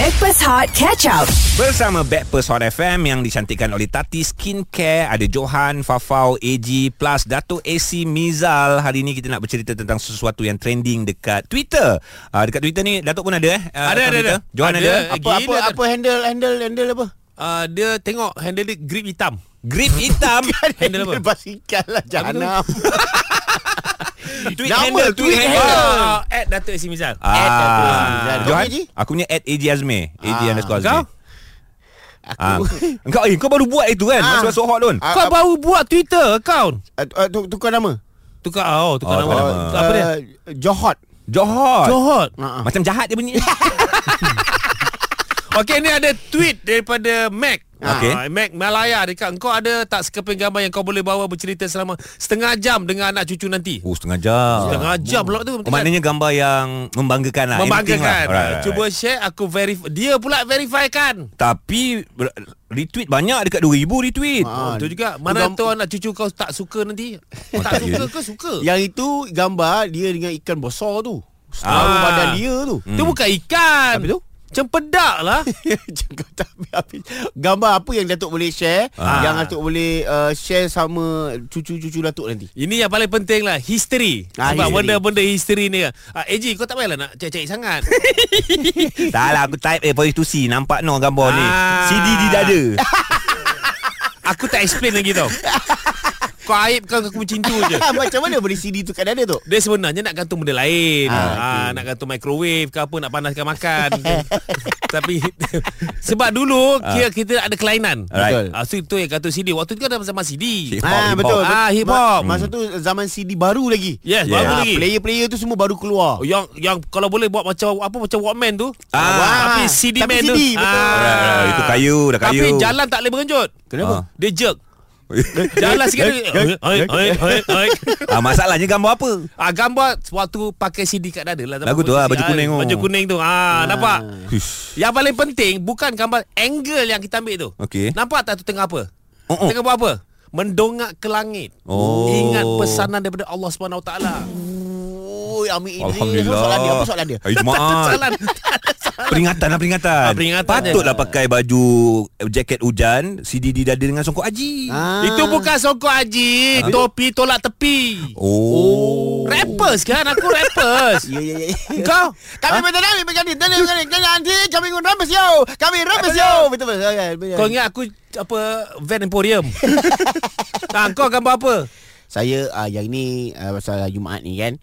Backpass Hot Catch Up. Bersama Backpers Hot FM yang dicantikkan oleh Tati Skincare Ada Johan, Fafau, AG plus Dato' AC Mizal Hari ini kita nak bercerita tentang sesuatu yang trending dekat Twitter uh, Dekat Twitter ni Dato' pun ada eh uh, Ada, ada, Twitter? ada. Johan ada, Ada. ada. Apa Gila apa tak- apa handle handle handle apa? Uh, dia tengok handle dia grip hitam. Grip hitam Handle apa? basikal lah jahanam. Tweet Nama, handle tweet handle. handle Uh, at Dato' AC Mizal. At Dato' AC Ah, Mizal. Johan, Kau, AG? aku punya at AG Azmi AG Ah. underscore Azmi Kau? Ah. Aku Engkau eh, kau baru buat itu kan Ah. Masa masuk hot Don Ah, Kau ah, baru buat Twitter account. uh, uh, tu- tukar nama. Tukar oh, tukar Oh, nama. nama. Apa dia? Uh, Johot. Johot Johot. Ah, ah. Macam jahat dia bunyi Okey, ni ada tweet daripada Mac. Okey. Ah, Mac Malaya dekat kau ada tak sekeping gambar yang kau boleh bawa bercerita selama setengah jam dengan anak cucu nanti? Oh setengah jam Setengah jam pula tu. Oh, Maknanya gambar yang membanggakan lah membanggakan. lah. Alright, alright, Cuba alright. share aku verify. Dia pula verify kan. Tapi retweet banyak dekat 2000 retweet. Ah, Oh, tu juga. Mana gam- tu anak cucu kau tak suka nanti? Oh, tak tak suka ke suka? Yang itu gambar dia dengan ikan besar tu. Separuh Ah. badan dia tu. Tu bukan ikan. Habis tu? Cempedak lah. Gambar apa yang Datuk boleh share Ah. Yang Datuk boleh uh, share sama cucu-cucu Datuk nanti Ini yang paling penting lah History Ah, Sebab history. benda-benda history ni ah, AG kau tak payahlah nak cari-cari sangat Tak lah aku type eh prostitusi nampak no gambar ni. Ah. CD di dada. Aku tak explain lagi tau Kau aibkan aku macam tu je Macam mana boleh CD tu kat dada tu Dia sebenarnya nak gantung benda lain Ah, ah, okey. Nak gantung microwave ke apa Nak panaskan makan Tapi Sebab dulu Kira kita ada kelainan Alright. ah, So itu yang gantung CD Waktu tu kan dah zaman CD Hip hop, Ah hip hop. betul. Ah, Bet- hip hop. Ma- Masa tu zaman CD baru lagi. Yes Yeah. baru Ah, lagi player-player tu semua baru keluar. Oh, yang yang kalau boleh buat macam apa macam Walkman tu. Ah. tapi CD Tapi man tu. CD, betul. Alright, alright. Itu kayu, dah kayu. Tapi jalan tak boleh berenjut. Kenapa? Ah. Dia jerk. Jalan sikit dia. Oi oi oi oi. ah, masalahnya gambar apa? Ah gambar waktu pakai CD kat dada lah. Lagu tu lah, baju Ah, kuning tu. Baju kuning tu. Ah, nampak? Hush. Yang paling penting bukan gambar angle yang kita ambil tu. Okey. Nampak tak tu tengah apa? Oh, oh. Tengah buat apa? Mendongak ke langit. Oh. Ingat pesanan daripada Allah Subhanahu Oh, Amin Idris. Alhamdulillah. Apa soalan dia? Apa soalan dia? Hari Jumaat. Salah. Peringatan lah peringatan. Ah, peringatan Patutlah pakai baju eh, jaket hujan, CD di dada dengan songkok haji. Ah. Itu bukan songkok haji, topi tolak tepi. Oh. Rappers kan Aku rappers Ya, ya, ya. Kau Kami betul kami berganti. Kami berganti. Kami nanti kami rampes yo. Kami rampes yo. Betul betul. Betul. Kau ingat aku Apa Van Emporium nah, Kau gambar apa Saya uh, yang ni uh, pasal Jumaat ni kan.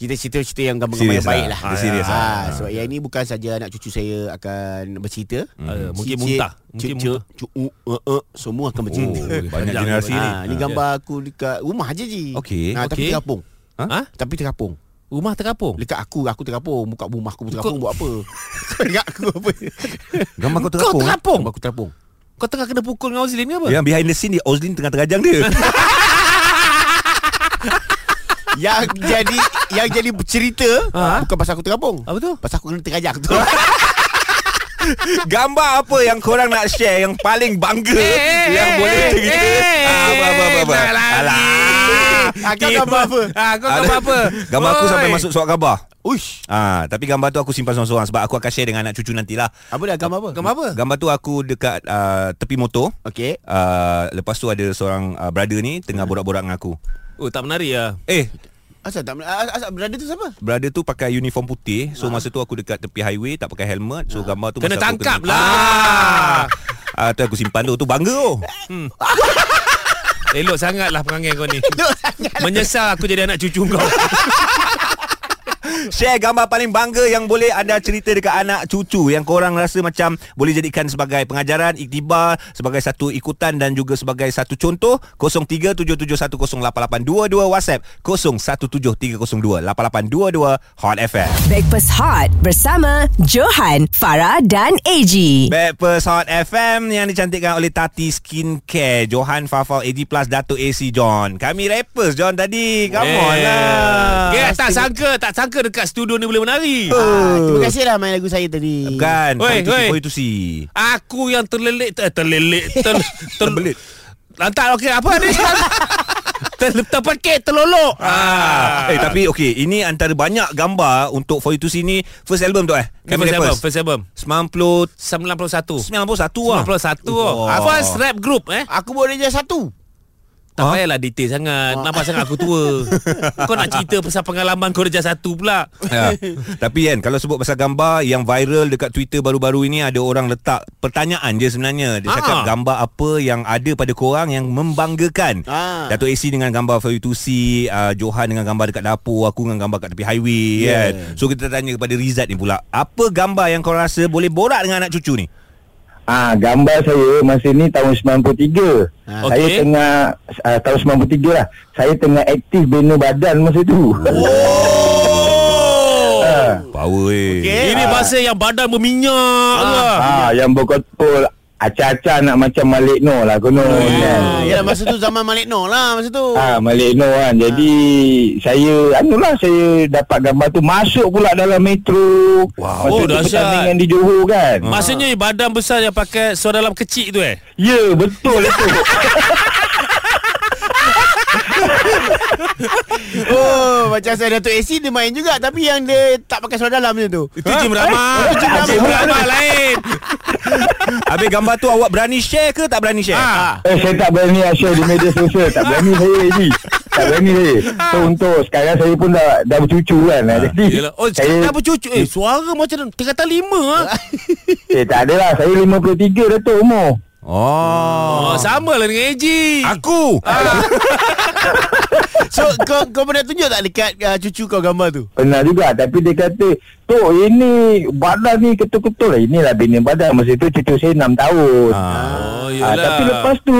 Cerita-cerita yang gambar-gambar Serius yang baik lah. lah. Dia serius Ah, lah. Sebab yang ni bukan saja anak cucu saya akan bercerita. Ah, mungkin Cicit, muntah. Mungkin muntah. uh, uh, uh, semua akan bercerita. Oh, banyak generasi ni. ni. Ah, ni gambar aku dekat rumah je ji. Okey. Ah, tapi Okey. terkapung. Ha? Ha? Tapi terkapung. Rumah terkapung Dekat aku aku terkapung. Buka rumah aku terkapung buat apa? Kau ingat aku apa? Gambar kau Kau terapung. terkapung Gambar aku terkapung. Kau tengah kena pukul dengan Ozlin ni apa Yang behind the scene dia Ozlin tengah terajang dia. yang jadi yang jadi cerita Ha? bukan pasal aku terkapung. Apa tu Pasal aku kena terkajak tu. Gambar apa yang korang nak share yang paling bangga Eh, yang eh, boleh eh, cerita? eh, Ah, apa apa apa. apa. dah lagi. Alah. Ah, kau gambar apa? Ah, kau gambar apa Gambar aku Oi. sampai masuk surat khabar. Uish. Ah, tapi gambar tu aku simpan seorang-seorang sebab aku akan share dengan anak cucu nantilah. Apa dah gambar apa? Gambar apa Gambar tu aku dekat uh, tepi motor. Okey. Uh, lepas tu ada seorang uh, brother ni tengah borak-borak dengan aku. Oh tak menarik lah Eh, Asal tak asal, asal berada tu siapa? brother tu pakai uniform putih. So masa tu aku dekat tepi highway tak pakai helmet. So gambar tu Kena masa aku tangkap kena- lah Ah, tu aku simpan tu. Tu bangga tu. Elok sangat lah perangai kau ni Menyesal aku jadi anak cucu kau Share gambar paling bangga yang boleh anda cerita dekat anak cucu yang korang rasa macam boleh jadikan sebagai pengajaran, iktibar, sebagai satu ikutan dan juga sebagai satu contoh 0377108822 WhatsApp 0173028822 Hot FM. Backpass Hot bersama Johan, Farah dan AG. Backpers Hot FM yang dicantikkan oleh Tati Skincare. Johan Fafau AG Plus Dato' AC John. Kami rappers John tadi. Come on lah. Yeah, tak sangka Tak sangka dekat studio ni boleh menari Ah, terima kasih lah main lagu saya tadi. Bukan Oi, oi. Prostitusi Aku yang terlelik eh, Terlelik ter, ter, Terbelit. Lantak okey apa ni ter, terpekik terlolok. Ah. Eh tapi okey, ini antara banyak gambar untuk For You To See ni first album tu eh. First album, first album. 90 91. 91 lah. 91 Oh. oh. First rap group eh. Aku buat dia satu. Tak Ha? payahlah detail sangat. Nampak sangat aku tua. kau nak cerita pasal pengalaman kau darjah satu pula. Ya. Tapi kan kalau sebut pasal gambar yang viral dekat Twitter baru-baru ini ada orang letak pertanyaan je sebenarnya. Dia cakap Ah. gambar apa yang ada pada korang yang membanggakan. Ah. Dato' AC dengan gambar to see, uh, Johan dengan gambar dekat dapur, aku dengan gambar kat tepi highway Yeah. kan. So kita tanya kepada Rizat ni pula, apa gambar yang kau rasa boleh borak dengan anak cucu ni? Ah, gambar saya masa ni tahun 93. Ah. Saya Okey. tengah uh, tahun 93 lah. Saya tengah aktif bina badan masa tu. Oh. Power eh. Okey. Ini masa yang badan berminyak tu lah. ah, yang berkotul acah-acah nak macam Malik Noor lah konon kan. Ah, ya masa tu zaman Malik Noor lah masa tu. Ah, Malik Noor kan. Jadi saya anulah saya dapat gambar tu masuk pula dalam metro. Wow. Masa Oh, tu dahsyat. pertandingan di Johor kan. Maksudnya badan besar yang pakai suara dalam kecil tu eh. Ya, betul itu. Oh, macam saya Datuk AC dia main juga tapi yang dia tak pakai seluar dalam macam tu. Itu Jim Rama. Jim Rama. Jim Rama lain. Habis gambar tu awak berani share ke tak berani share? Ah. Eh saya tak berani share di media sosial Tak berani saya lagi Tak berani saya So untuk sekarang saya pun dah dah bercucu kan Jadi Yelah. Oh, saya, dah bercucu. Eh, suara macam tingkatan lima ah. Eh tak adalah Saya 53 Datuk umur Oh. Oh, sama lah dengan AG. Aku. So kau kau pernah tunjuk tak dekat uh, cucu kau gambar tu? Pernah juga Tapi dia kata Tok ini Badan ni ketul-ketul lah Inilah bina badan Masa tu cucu saya 6 tahun Ah. Oh, Ah. Tapi lepas tu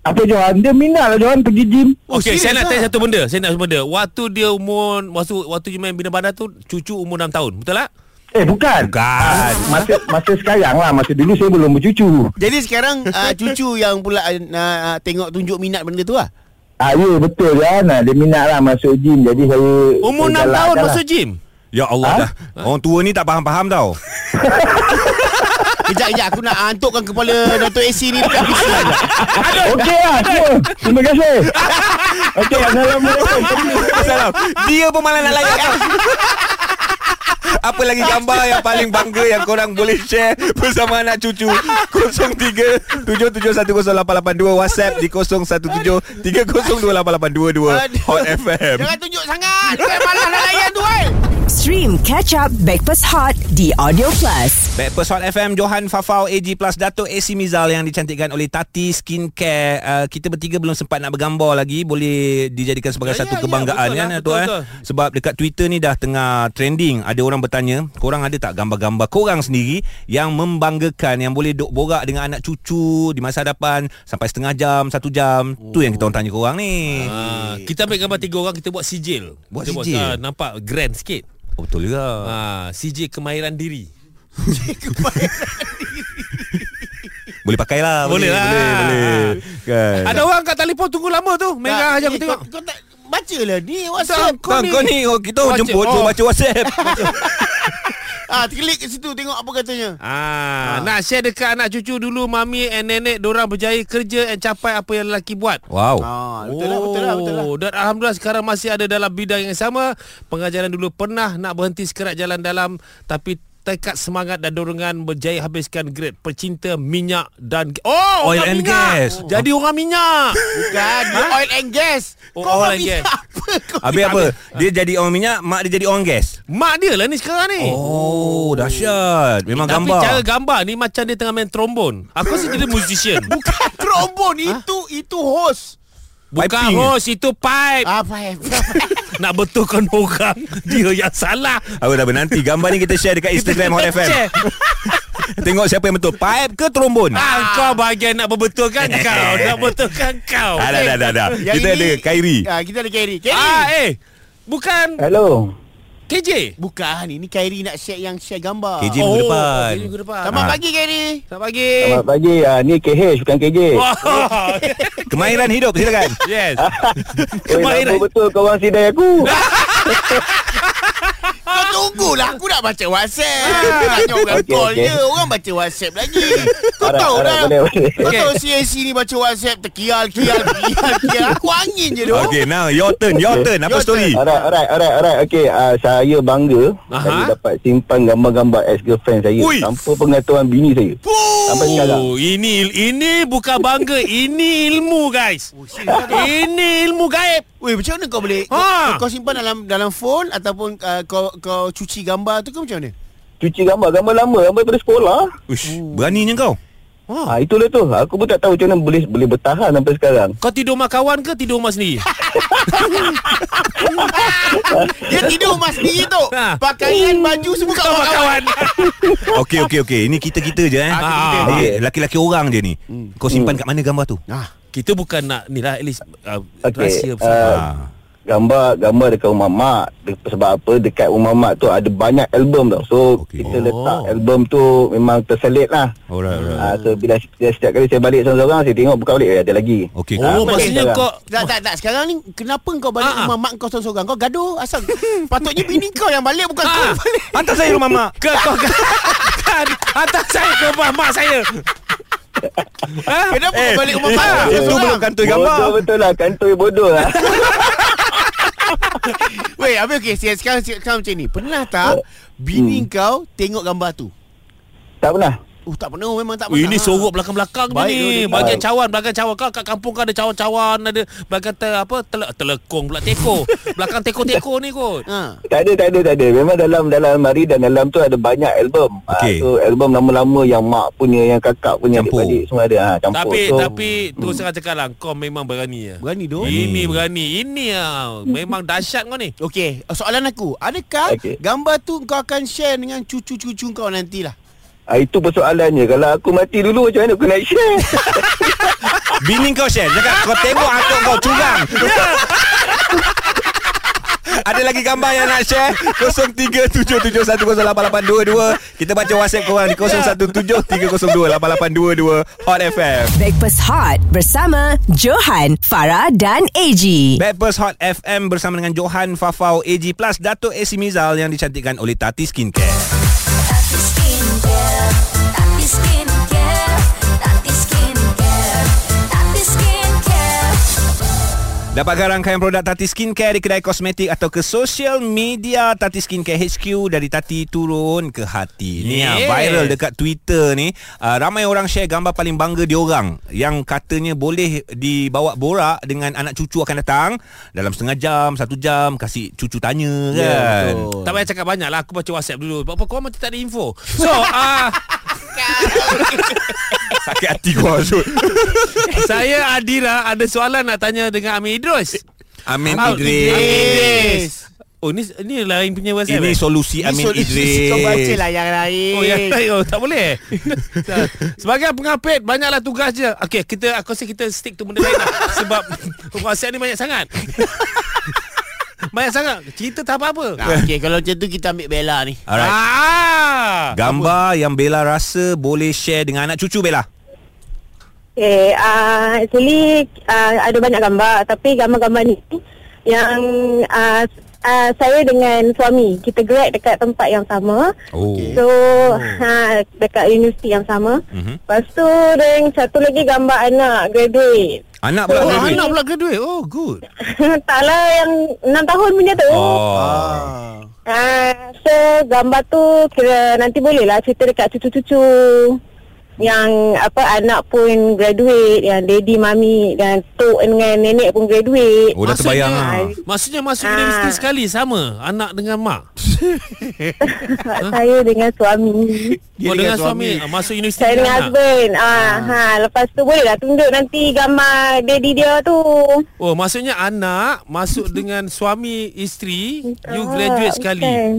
Apa Johan Dia minat lah Johan pergi gym Oh, Okey, serius saya nak lah? tanya satu benda. Saya nak satu benda. Waktu dia umur waktu waktu dia main bina badan tu cucu umur 6 tahun. Betul tak? Eh bukan Bukan. Masa masa sekarang lah Masa dulu saya belum bercucu Jadi sekarang uh, cucu yang pula uh, uh, tengok tunjuk minat benda tu lah. Ah ya betul Johan ah, Dia minat lah masuk gym Jadi saya Umur 6 saya tahun lah. masuk gym. Ya Allah Ha? dah. Orang tua ni tak faham-faham tau. Kejap kejap aku nak hantukkan kepala Datuk AC ni dekat PC lah. Okey lah semua Terima kasih Okey Assalamualaikum Salam. Dia pun malah nak layan kau. Apa lagi gambar yang paling bangga yang korang boleh share bersama anak cucu 03 77108882 WhatsApp di 017 3028822 Hot FM. Jangan tunjuk sangat. Saya malah nak layan. Stream Catch Up Backpass Hot di Audio Plus. Backpast Hot FM Johan Fafau AG Plus Dato' AC Mizal yang dicantikkan oleh Tati Skincare uh, kita bertiga belum sempat nak bergambar lagi boleh dijadikan sebagai Ya, satu ya, ya, kebanggaan betul kan lah, Dato' betul, eh betul. sebab dekat Twitter ni dah tengah trending ada orang bertanya korang ada tak gambar-gambar korang sendiri yang membanggakan yang boleh duk borak dengan anak cucu di masa hadapan sampai setengah jam satu jam tu yang kita orang tanya korang ni Ah, kita ambil gambar tiga orang kita buat sijil. Buat kita sijil? ah, nampak grand sikit. Oh, betul juga Ah, sijil kemahiran diri. boleh pakai lah Boleh lah. boleh, boleh. Kan. Ada orang kat telefon tunggu lama tu. Merah aja aku ni tengok. Kau, kau tak baca lah ni WhatsApp Kau, kau ni oh, kita Baca- jemput oh. baca WhatsApp. Ah, klik kat situ tengok apa katanya. Ah, nak share dekat anak cucu dulu mami and nenek dorang berjaya kerja and capai apa yang lelaki buat. wow. Ah, betul lah, betul lah, betul lah. Oh, Dan Alhamdulillah sekarang masih ada dalam bidang yang sama. Pengajaran dulu pernah nak berhenti sekerat jalan dalam tapi tekad semangat dan dorongan berjaya habiskan grade percinta minyak dan oh Oil and minyak. gas. Jadi orang minyak. Bukan, dia oil and gas. Oh, Kau oil and gas. apa kau? Habis apa? Dia jadi orang minyak, mak dia jadi orang gas. Mak dia lah ni sekarang ni. Oh, dahsyat. Memang Tapi gambar. cara gambar ni macam dia tengah main trombon. Aku rasa dia musician. Bukan trombon, itu itu host. Bukan Piping. host, itu pipe. Apa eh? Nak betulkan orang Dia yang salah Apa dah nanti gambar ni kita share dekat Instagram Hot FM. Tengok siapa yang betul. Pipe ke trombon? ah, Kau bahagian nak berbetulkan kau Nak betulkan kau Ah, dah, dah, dah, Kita ini- ada Khairi. Ah, kita ada Kairi. Kairi. Ah eh Bukan Hello KJ Bukan, ini Kairi nak share yang share gambar. KJ minggu depan. KJ minggu depan Selamat Ah. pagi Kairi. Selamat pagi Selamat pagi ah, Ni KH bukan KJ Wah. Kemahiran hidup silakan. Yes Oi, Kemahiran betul kau orang sidai aku Tunggulah aku nak baca WhatsApp. Tanya orang Okey, call okey. je. Orang baca WhatsApp lagi. Kau tahu alright, dah. boleh, boleh. Kau Okey. tahu CAC ni baca WhatsApp terkial, kial, kial, kial. Aku angin je tu. Okay now your turn Your turn Apa Your story Alright, alright, alright, alright. Okay, uh, saya bangga Aha. saya dapat simpan gambar-gambar ex-girlfriend saya Ui. tanpa pengetahuan bini saya. Sampai sekarang. Oh, ini ini bukan bangga, ini ilmu guys. Ini ilmu gaib. Weh, macam mana kau boleh Ha. kau, kau simpan dalam dalam phone ataupun uh, kau kau cuci gambar tu ke macam mana? Cuci gambar, gambar lama, gambar daripada sekolah. Uish, Beraninya kau Ha, itulah tu. Aku pun tak tahu macam mana boleh boleh bertahan sampai sekarang. Kau tidur rumah kawan ke tidur rumah sendiri? Dia tidur rumah sendiri tu. Ha. Pakaian baju semua kat rumah kawan. Okey okey okey Ini kita-kita je eh Ah, kita-kita. Ah, okey, Laki-laki orang je ni Kau simpan kat mana gambar tu Ah, Kita bukan nak ni lah at least uh, Okey, rahsia uh, bersama. Ah. gambar gambar dekat rumah mak De- sebab apa dekat rumah mak tu ada banyak album tau so okay. kita Oh. letak album tu memang terselit lah Alright alright Ah, so bila bila setiap kali saya balik seorang-seorang saya tengok buka balik eh, ada lagi. Okey Oh, kau- maksudnya sekarang. kau tak tak tak sekarang ni kenapa kau balik Ah, ah. rumah mak kau seorang-seorang? Kau gaduh asal patutnya bini kau yang balik bukan kau Ah. balik. Hantar saya rumah mak ke kau kan hantar saya ke rumah mak saya. ha? Kenapa Eh, kau balik rumah mak eh, kau Itu belum kantoi gambar Bodoh betul lah kantoi bodoh lah. Weh, habis okey, sekarang, sekarang, sekarang macam ni. Pernah tak bini Hmm. kau tengok gambar tu? tak pernah. Oh, tak pernah memang tak Oh, pernah. ini sorok belakang-belakang je Baik, ni. dia- Baik. cawan, belakang cawan. Kau kat kampung kau ada cawan-cawan, ada belakang te, apa? Tele, telekong pula teko. belakang teko-teko ni kot. Ha. Tak ada tak ada tak ada. Memang dalam dalam almari dan dalam tu ada banyak album. Okey. Ah, so album lama-lama yang mak punya, yang kakak punya, Campur. adik-adik semua ada. Ha, campur. Tapi so, tapi terus terang cakap lah kau memang berani ya. Berani tu. Ini berani. Ini ah memang dahsyat kau ni. Okey, soalan aku. Adakah Okey. gambar tu kau akan share dengan cucu-cucu kau nantilah? Ah, itu persoalannya. Kalau aku mati dulu macam mana aku nak share? Bini kau share. Cakap kau tengok atuk kau curang Ada lagi gambar yang nak share? 0377108822 Kita baca WhatsApp korang di 0173028822 Hot FM Breakfast Hot bersama Johan, Farah dan AG. Backpast Hot FM bersama dengan Johan Fafau AG Plus Dato' AC Mizal yang dicantikkan oleh Tati Skincare Dapatkan rangkaian produk Tati Skincare di kedai kosmetik atau ke social media Tati Skincare HQ dari Tati turun ke hati. Ni yes. viral dekat Twitter ni. Uh, ramai orang share gambar paling bangga diorang yang katanya boleh dibawa borak dengan anak cucu akan datang dalam setengah jam, satu jam kasih cucu tanya kan. betul. Tak payah cakap banyak lah Aku baca WhatsApp dulu apa kau macam tak ada info So ah Sakit hati kau Azul. Saya Adira Ada soalan nak tanya Dengan Amin Idrus Amin Ah, Idris. Idris. Oh ni ni lain punya WhatsApp Ini eh? solusi Amin solusi Idris. Kau baca lah yang lain. Oh ya oh, tak boleh. Sebagai pengapit banyaklah tugas je. Okey, kita aku rasa kita stick tu benda lain lah sebab WhatsApp ni banyak sangat. Banyak sangat. Cerita tak apa-apa. Ah, Okey, kalau macam tu kita ambil Bella ni. Alright. Ah. Gambar yang Bella rasa boleh share dengan anak cucu Bella. Okay, uh, actually uh, ada banyak gambar tapi gambar-gambar ni yang uh, uh, saya dengan suami kita grad dekat tempat yang sama. Oh. So uh, dekat universiti yang sama. Mhm. Lepas tu dan satu lagi gambar anak graduate. Anak pula Oh, graduate. anak pula graduate. Oh, good. Taklah yang 6 tahun punya tu. Oh. Ah. Uh, so gambar tu kira nanti boleh lah cerita dekat cucu-cucu yang apa anak pun graduate yang daddy mami dan tok dengan nenek pun graduate Oh dah terbayang ah. Maksudnya masuk Ah. universiti sekali sama anak dengan mak. saya dengan suami Dia oh, dengan dengan suami, suami. Ah, masuk universiti saya dengan anak. husband ah, ha lepas tu boleh lah tunjuk nanti gambar daddy dia tu Oh, maksudnya anak masuk dengan suami isteri, you graduate sekali. bukan.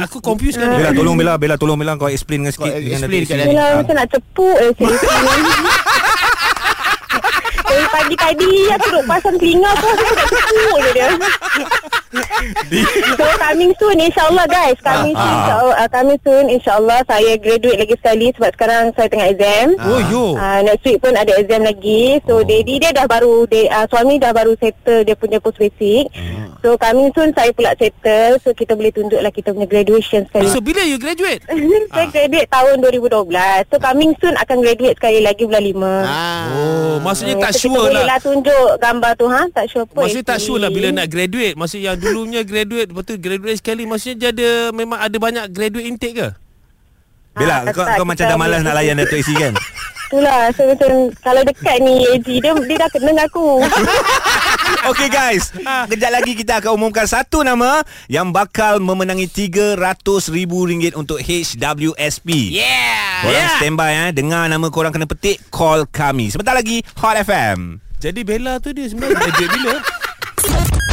Aku confused kan. Bella tolong Bella Bella tolong Bella kau explain dengan sikit Kau dengan explain kat. Yelah macam nak cepuk eh Dari pagi tadi aku duduk pasang telinga tu Aku nak cepuk je dia So coming soon insyaAllah guys. Coming soon insyaAllah uh, Coming soon insyaAllah Saya graduate lagi sekali Sebab sekarang saya tengah exam. Oh yo. Uh, next week pun ada exam lagi. So oh. daddy dia dah baru dia, uh, Suami dah baru settle Dia punya post basic So coming soon Saya pula settle. So kita boleh tunjuklah Kita punya graduation sekali. So bila you graduate? Saya graduate tahun 2012 So coming soon Akan graduate sekali lagi Bulan 5 Ah. Oh maksudnya tak so, sure Kita boleh lah. lah tunjuk Gambar tu ha? Tak sure apa Maksudnya tak sure lah bila nak graduate. Maksudnya yang dulunya graduate Lepas tu graduate sekali Maksudnya dia ada Memang ada banyak graduate intake ke? Bella, Ah, kau, tak, kau kita macam dah malas boleh- nak layan Dato' AC kan? Itulah so, macam Kalau dekat ni AG Dia, dia dah kena dengan aku. Okay guys. Kejap lagi kita akan umumkan satu nama Yang bakal memenangi RM300,000 untuk HWSP Yeah! Korang yeah. standby eh. Dengar nama korang kena petik Call kami. Sebentar lagi Hot FM Jadi Bella tu dia sebenarnya graduate bila?